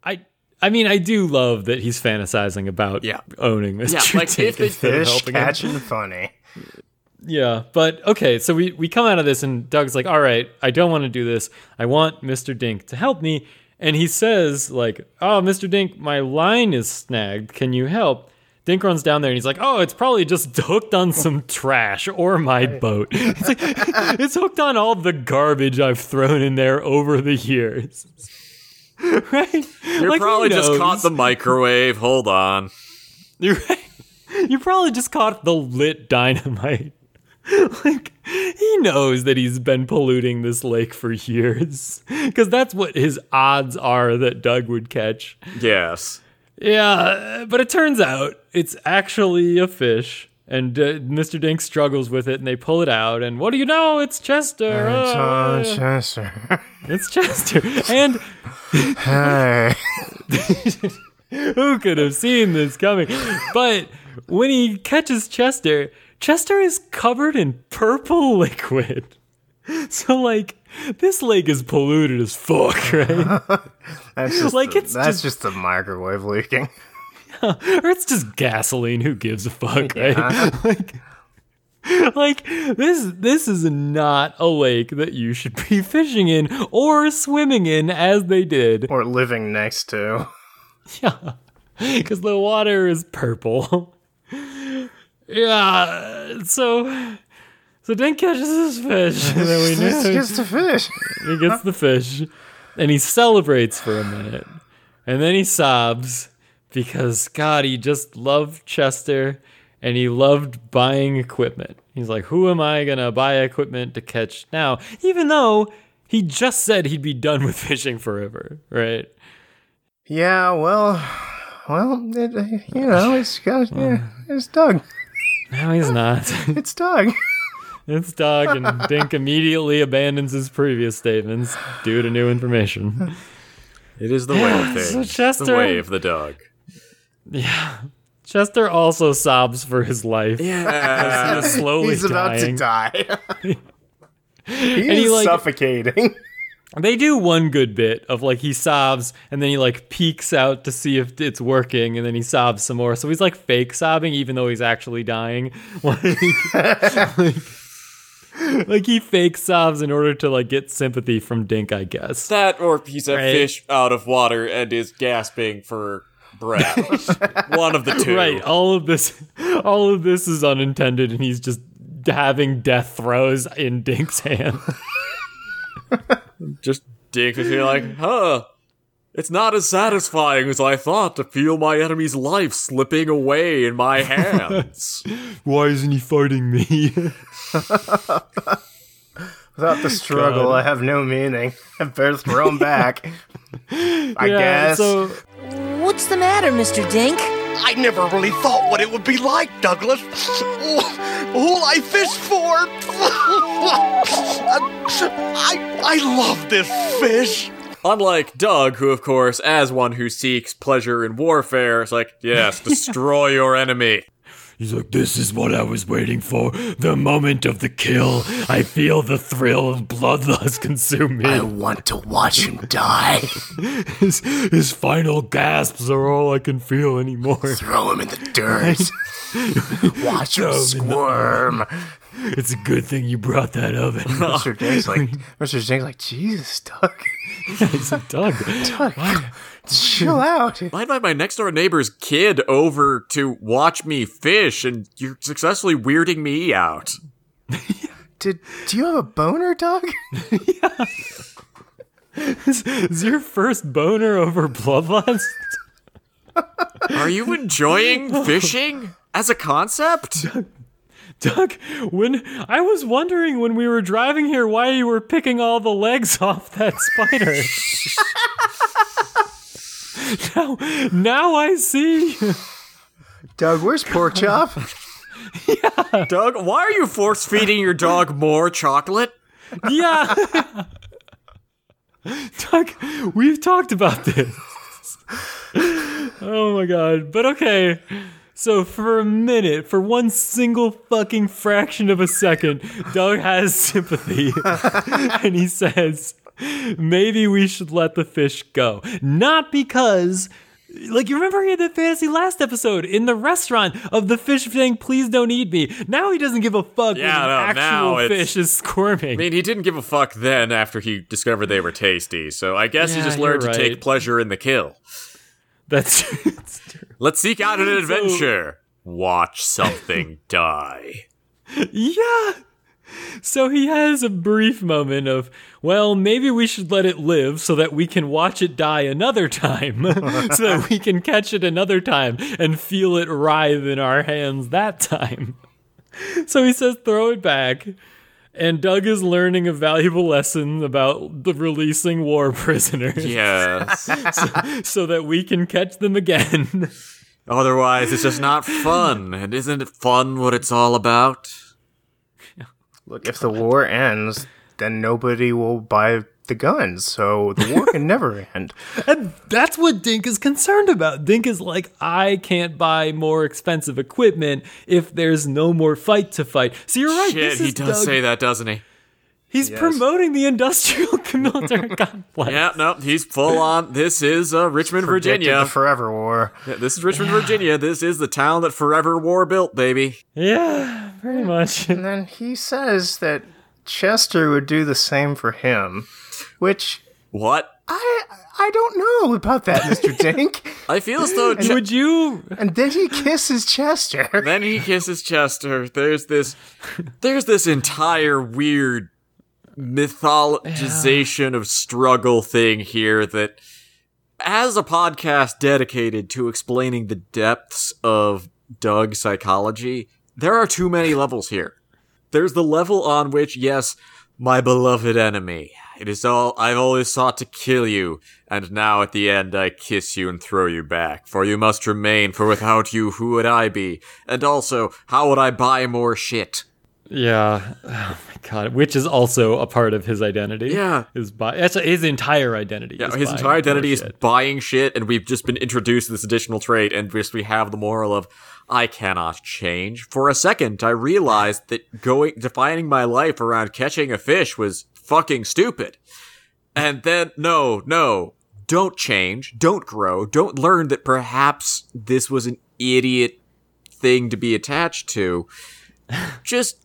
I I mean, I do love that he's fantasizing about Yeah. owning Mr. Yeah, like, Dink if they- instead of Fish helping him. catching funny. Yeah, but okay, so we, we come out of this and Doug's like, all right, I don't want to do this. I want Mr. Dink to help me. And he says, like, oh, Mr. Dink, my line is snagged. Can you help? Dink runs down there and he's like, oh, it's probably just hooked on some trash or my boat. It's like, it's hooked on all the garbage I've thrown in there over the years. right? You're Like, probably just caught the microwave. Hold on. You're right. You probably just caught the lit dynamite. like he knows that he's been polluting this lake for years because that's what his odds are that Doug would catch. Yes. Yeah, but it turns out it's actually a fish. And uh, Mr. Dink struggles with it, and they pull it out. And what do you know? It's Chester. It's on Chester. it's Chester. And hey. Who could have seen this coming? But when he catches Chester, Chester is covered in purple liquid. So like this lake is polluted as fuck, right? That's just Like, the, it's that's just- just the microwave leaking. or it's just gasoline. Who gives a fuck, right? like, like this this is not a lake that you should be fishing in or swimming in as they did. Or living next to. Yeah, because the water is purple. yeah, so so Dink catches his fish, and then we know just a fish. he gets the fish, and he celebrates for a minute, and then he sobs because God, he just loved Chester, and he loved buying equipment. He's like, who am I gonna buy equipment to catch now? Even though he just said he'd be done with fishing forever, right? Yeah, well, well, it, you know, it's got, yeah, it's Doug. No, he's not. It's Doug. It's Doug, and Dink immediately abandons his previous statements due to new information. It is the way of So things. the way of the dog. Yeah. Chester also sobs for his life. Yeah. He's slowly He's about to die. he he, is like- suffocating. They do one good bit of like he sobs and then he like peeks out to see if it's working and then he sobs some more. So he's like fake sobbing even though he's actually dying. Like, like, like he fake sobs in order to like get sympathy from Dink, I guess. that or he's a Right. fish out of water and is gasping for breath. One of the two. Right. All of this all of this is unintended and he's just having death throes in Dink's hand. Just Dink is here like, huh. It's not as satisfying as I thought to feel my enemy's life slipping away in my hands. Why isn't he fighting me? Without the struggle, I have no meaning. I better throw him back. I guess. So What's the matter, Mr. Dink? I never really thought what it would be like, Douglas. All I fished for. I, I love this fish. Unlike Doug, who, of course, as one who seeks pleasure in warfare, is like, yes, destroy your enemy. He's like, this is what I was waiting for. The moment of the kill. I feel the thrill of bloodlust consume me. I want to watch him die. His, his final gasps are all I can feel anymore. Throw him in the dirt. watch him squirm. It's a good thing you brought that oven. Mr. Dink's like, Mr. Dink's like, Jesus, Doug, He's like, Doug, Doug, chill out. I invite my next door neighbor's kid over to watch me fish, and you're successfully weirding me out. Did do you have a boner, Doug? Is your first boner over bloodlust? Are you enjoying fishing as a concept? Doug, when I was wondering when we were driving here why you were picking all the legs off that spider. now, now I see. Doug, where's Porkchop? yeah. Doug, why are you force feeding your dog more chocolate? Yeah. Doug, we've talked about this. Oh my god. But okay. So for a minute, for one single fucking fraction of a second, Doug has sympathy. and he says, maybe we should let the fish go. Not because like you remember he had that fantasy last episode in the restaurant of the fish saying, "Please don't eat me." Now he doesn't give a fuck Yeah, when no, actual fish is squirming. I mean, he didn't give a fuck then after he discovered they were tasty, so I guess he just learned to you're take pleasure in the kill. That's, that's true. Let's seek out an adventure. Watch something die. Yeah. So he has a brief moment of, well, maybe we should let it live so that we can watch it die another time, so that we can catch it another time and feel it writhe in our hands that time. So he says, throw it back. And Doug is learning a valuable lesson about the releasing war prisoners Yes. so that we can catch them again. Otherwise, it's just not fun. And isn't it fun what it's all about? Look, if the war ends, then nobody will buy the guns, so the war can never end. And that's what Dink is concerned about. Dink is like, I can't buy more expensive equipment if there's no more fight to fight. So you're right. Shit, this he does Doug- say that, doesn't he? He's promoting the industrial military complex. Yeah, no, he's full on. This is uh, Richmond, Predicted Virginia. the Forever War. Yeah, this is Richmond, Virginia. This is the town that Forever War built, baby. Yeah, pretty much. And then he says that Chester would do the same for him, which What? I I don't know about that, Mr. Dink. I feel as though. Ch- Would you? And then he kisses Chester. then he kisses Chester. There's this. There's this entire weird mythologization of struggle thing here that as a podcast dedicated to explaining the depths of Doug psychology, there are too many levels here. There's the level on which, yes, my beloved enemy. It is all I've always sought to kill you, and now at the end I kiss you and throw you back. For you must remain, for without you, who would I be? And also, how would I buy more shit? Yeah. Oh my god. Which is also a part of his identity. Yeah. His buy. That's his entire identity. Yeah, is his entire identity is buying shit, and we've just been introduced to this additional trait, and just we have the moral of I cannot change. For a second, I realized that going defining my life around catching a fish was fucking stupid. And then no, no, don't change, don't grow, don't learn that perhaps this was an idiot thing to be attached to. Just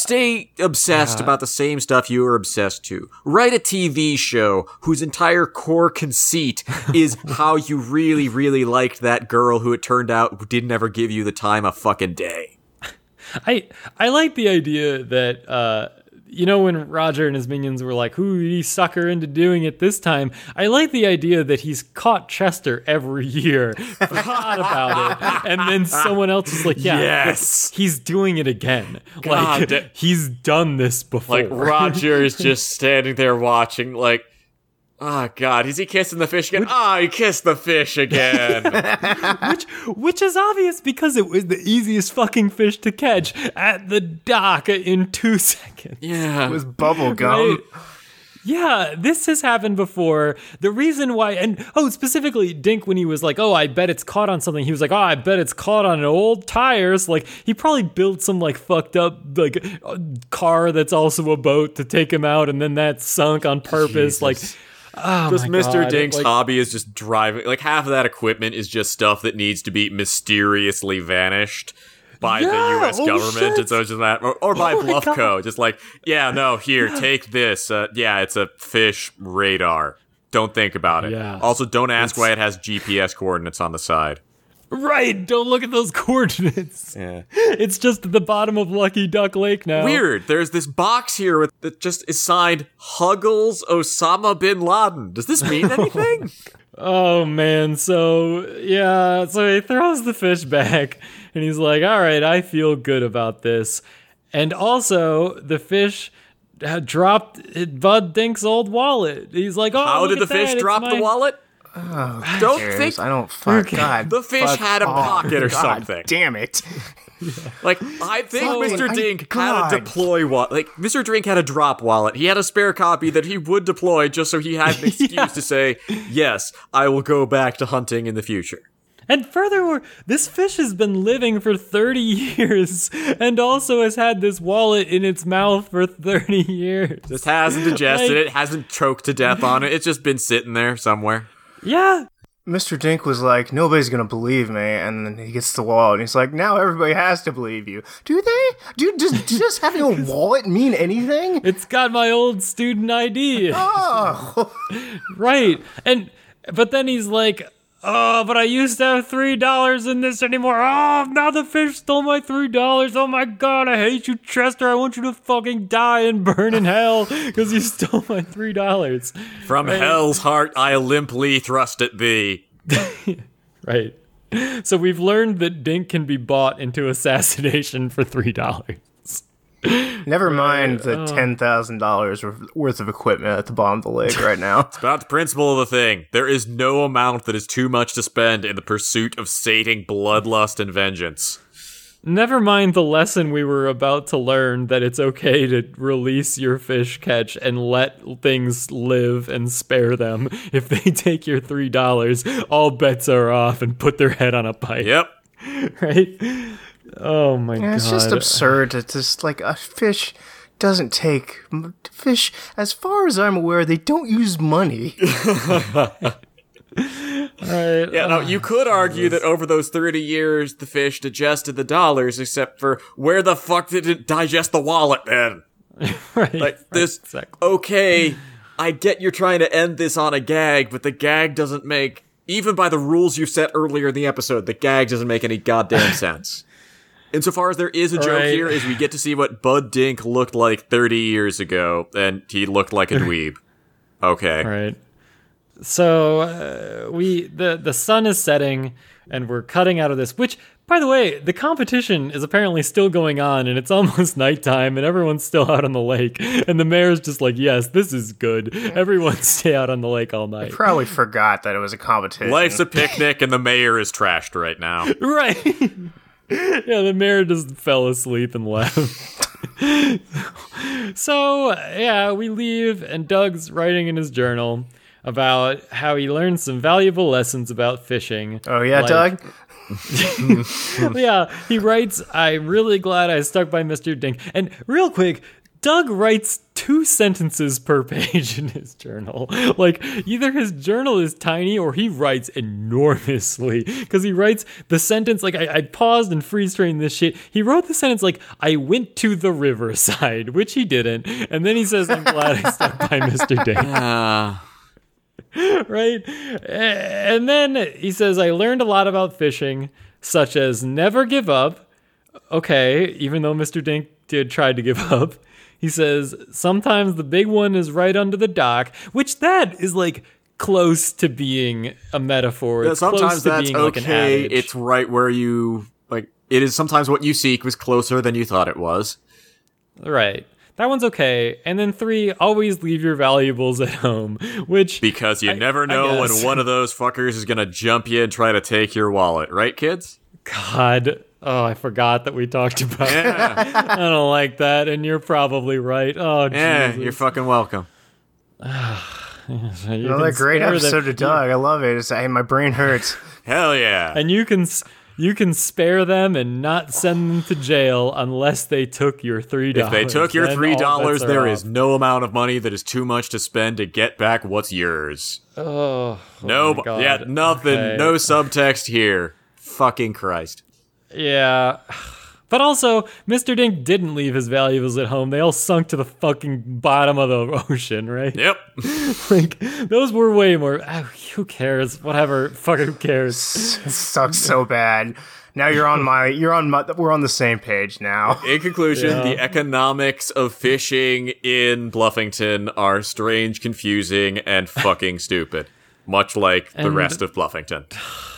Stay obsessed about the same stuff you are obsessed to. Write a TV show whose entire core conceit is how you really, really liked that girl who it turned out didn't ever give you the time of fucking day. I I like the idea that uh you know when Roger and his minions were like, "Who he sucker into doing it this time?" I like the idea that he's caught Chester every year, forgot about it, and then someone else is like, "Yeah, Yes. he's doing it again. God like he's done this before." Like Roger is just standing there watching, like, oh god, is he kissing the fish again? Ah, he kissed the fish again. which which is obvious because it was the easiest fucking fish to catch at the dock in two seconds. yeah. with bubble gum. Right. Yeah, this has happened before. The reason why, and oh, specifically, Dink, when he was like, oh, I bet it's caught on something, he was like, oh, I bet it's caught on an old tires. Like, he probably built some, like, fucked up, like, uh, car that's also a boat to take him out, and then that sunk on purpose. Like, oh, Just Mr. God, Dink's like- hobby is just driving. Like half of that equipment is just stuff that needs to be mysteriously vanished by the U.S. oh, government, shit. and so it's just that, or, or by Oh Bluffco, just like, yeah, no, here, take this. Uh, yeah, it's a fish radar. Don't think about it. Yeah. Also, don't ask why it has GPS coordinates on the side. Right. Don't look at those coordinates. Yeah. It's just at the bottom of Lucky Duck Lake now. Weird. There's this box here with, that just is signed Huggles Osama bin Laden. Does this mean anything? Oh man, so yeah, so he throws the fish back and he's like, "All right, I feel good about this." And also, the fish had dropped Bud Dink's old wallet. He's like, "Oh, How did the that, fish drop my- the wallet? Oh, don't Cares? think I don't fuck Okay. God. the fish fuck had a off. pocket or God something. Damn it. Like I think Fucking- Mr. I- Dink had a deploy wallet. Like Mr. Drink had a drop wallet. He had a spare copy that he would deploy just so he had an excuse to say, "Yes, I will go back to hunting in the future." And furthermore, this fish has been living for 30 years and also has had this wallet in its mouth for 30 years. Just hasn't digested Like- it, hasn't choked to death on it. It's just been sitting there somewhere. Yeah. Mr. Dink was like, nobody's gonna believe me, and then he gets the wallet, and he's like, now everybody has to believe you. Do they? Do does, does just having a wallet mean anything? It's got my old student ID. Oh, Right. And but then he's like, "Oh, but I used to have three dollars in this anymore. Oh, now the fish stole my three dollars. Oh my god, I hate you, Chester. I want you to fucking die and burn in hell because you stole my three dollars." From hell's heart, I limply thrust at thee. Right. So we've learned that Dink can be bought into assassination for three dollars. Never uh, mind the oh. ten thousand dollars worth of equipment at the bottom of the lake right now. it's About the principle of the thing, there is no amount that is too much to spend in the pursuit of sating bloodlust and vengeance. Never mind the lesson we were about to learn that it's okay to release your fish catch and let things live and spare them. If they take your three dollars, all bets are off and put their head on a pike. Yep. Right? Oh my Yeah, god. it's just absurd. It's just like a fish doesn't take fish. As far as I'm aware, they don't use money. Right. Yeah, now you ah, could argue that over those 30 years, the fish digested the dollars, except for where the fuck did it digest the wallet then? right. Like, this, exactly. okay, I get you're trying to end this on a gag, but the gag doesn't make, even by the rules you set earlier in the episode, the gag doesn't make any goddamn sense. Insofar as there is a joke Right. here, is we get to see what Bud Dink looked like 30 years ago, and he looked like a dweeb. Okay. Right. So uh, we the the sun is setting and we're cutting out of this. Which, by the way, the competition is apparently still going on, and it's almost nighttime, and everyone's still out on the lake. And the mayor's just like, "Yes, this is good. Everyone stay out on the lake all night." Probably forgot that it was a competition. Life's a picnic, and the mayor is trashed right now. Right. Yeah, the mayor just fell asleep and left. so, yeah, we leave, and Doug's writing in his journal about how he learned some valuable lessons about fishing. Oh yeah, Like- Doug. yeah, he writes, I'm really glad I stuck by Mr. Dink. And real quick, Doug writes two sentences per page in his journal. Like, either his journal is tiny or he writes enormously. Because he writes the sentence, like, I, I paused and freeze framed this shit. He wrote the sentence, like, I went to the riverside, which he didn't. And then he says, I'm glad I stopped by Mr. Dink Ah. right? And then he says, I learned a lot about fishing, such as never give up. Okay, even though Mr. Dink did try to give up. He says, sometimes the big one is right under the dock, which that is like close to being a metaphor. Yeah, It's close sometimes to that's being like okay. it's right where you like. It is sometimes what you seek was closer than you thought it was. right. That one's okay. And then three, always leave your valuables at home, which Because you I- never know when one of those fuckers is gonna jump you and try to take your wallet, right, kids? God, oh, I forgot that we talked about. Yeah, I don't like that, and you're probably right. Oh, yeah, Jesus. you're fucking welcome. You Another can great episode them- of Doug. I love it. It's, hey, my brain hurts. Hell yeah. and you can you can spare them and not send them to jail unless they took your three dollars. If dollars. they took your three dollars, there is off. no amount of money that is too much to spend to get back what's yours. Oh, oh No, my God. yeah, nothing, Okay. no subtext here. Fucking Christ. Yeah. But also, Mr. Dink didn't leave his valuables at home. They all sunk to the fucking bottom of the ocean, right? Yep. Like, those were way more. ah, who cares? Whatever. Fuck, who cares? It sucks so bad. Now you're on my. You're on my. We're on the same page now. In conclusion, Yeah. the economics of fishing in Bluffington are strange, confusing, and fucking stupid. Much like the rest of Bluffington.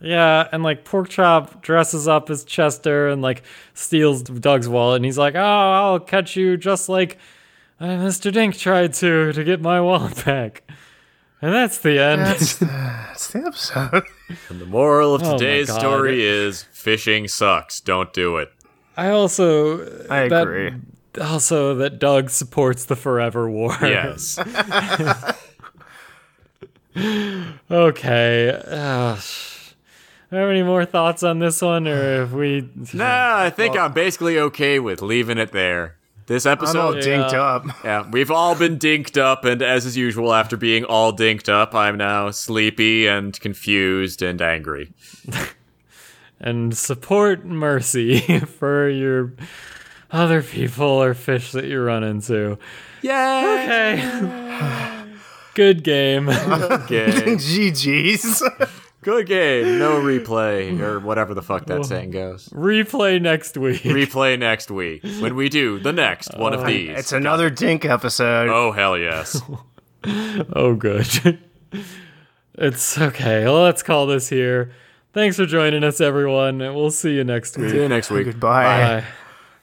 Yeah, and like Porkchop dresses up as Chester and like steals Doug's wallet, and he's like, "Oh, I'll catch you just like uh, Mr. Dink tried to to get my wallet back." And that's the end. That's, that's the episode. And the moral of Oh today's God. story is fishing sucks. Don't do it. I also I that- agree. also that Doug supports the Forever War. Yes. okay. Uh, have any more thoughts on this one, or if we? nah, I think I'm basically okay with leaving it there. This I'm all episode, dinked up. yeah, we've all been dinked up, and as is usual, after being all dinked up, I'm now sleepy and confused and angry. and support mercy for your other people or fish that you run into. Yeah. Okay. Good game. Okay. GG's. Good game. No replay or whatever the fuck that saying goes. Replay next week. Replay next week when we do the next one of uh, these. It's another Dink episode. oh hell yes. oh, good. it's okay. Well, let's call this here. Thanks for joining us, everyone. and We'll see you next week. See you next week. Goodbye. Bye.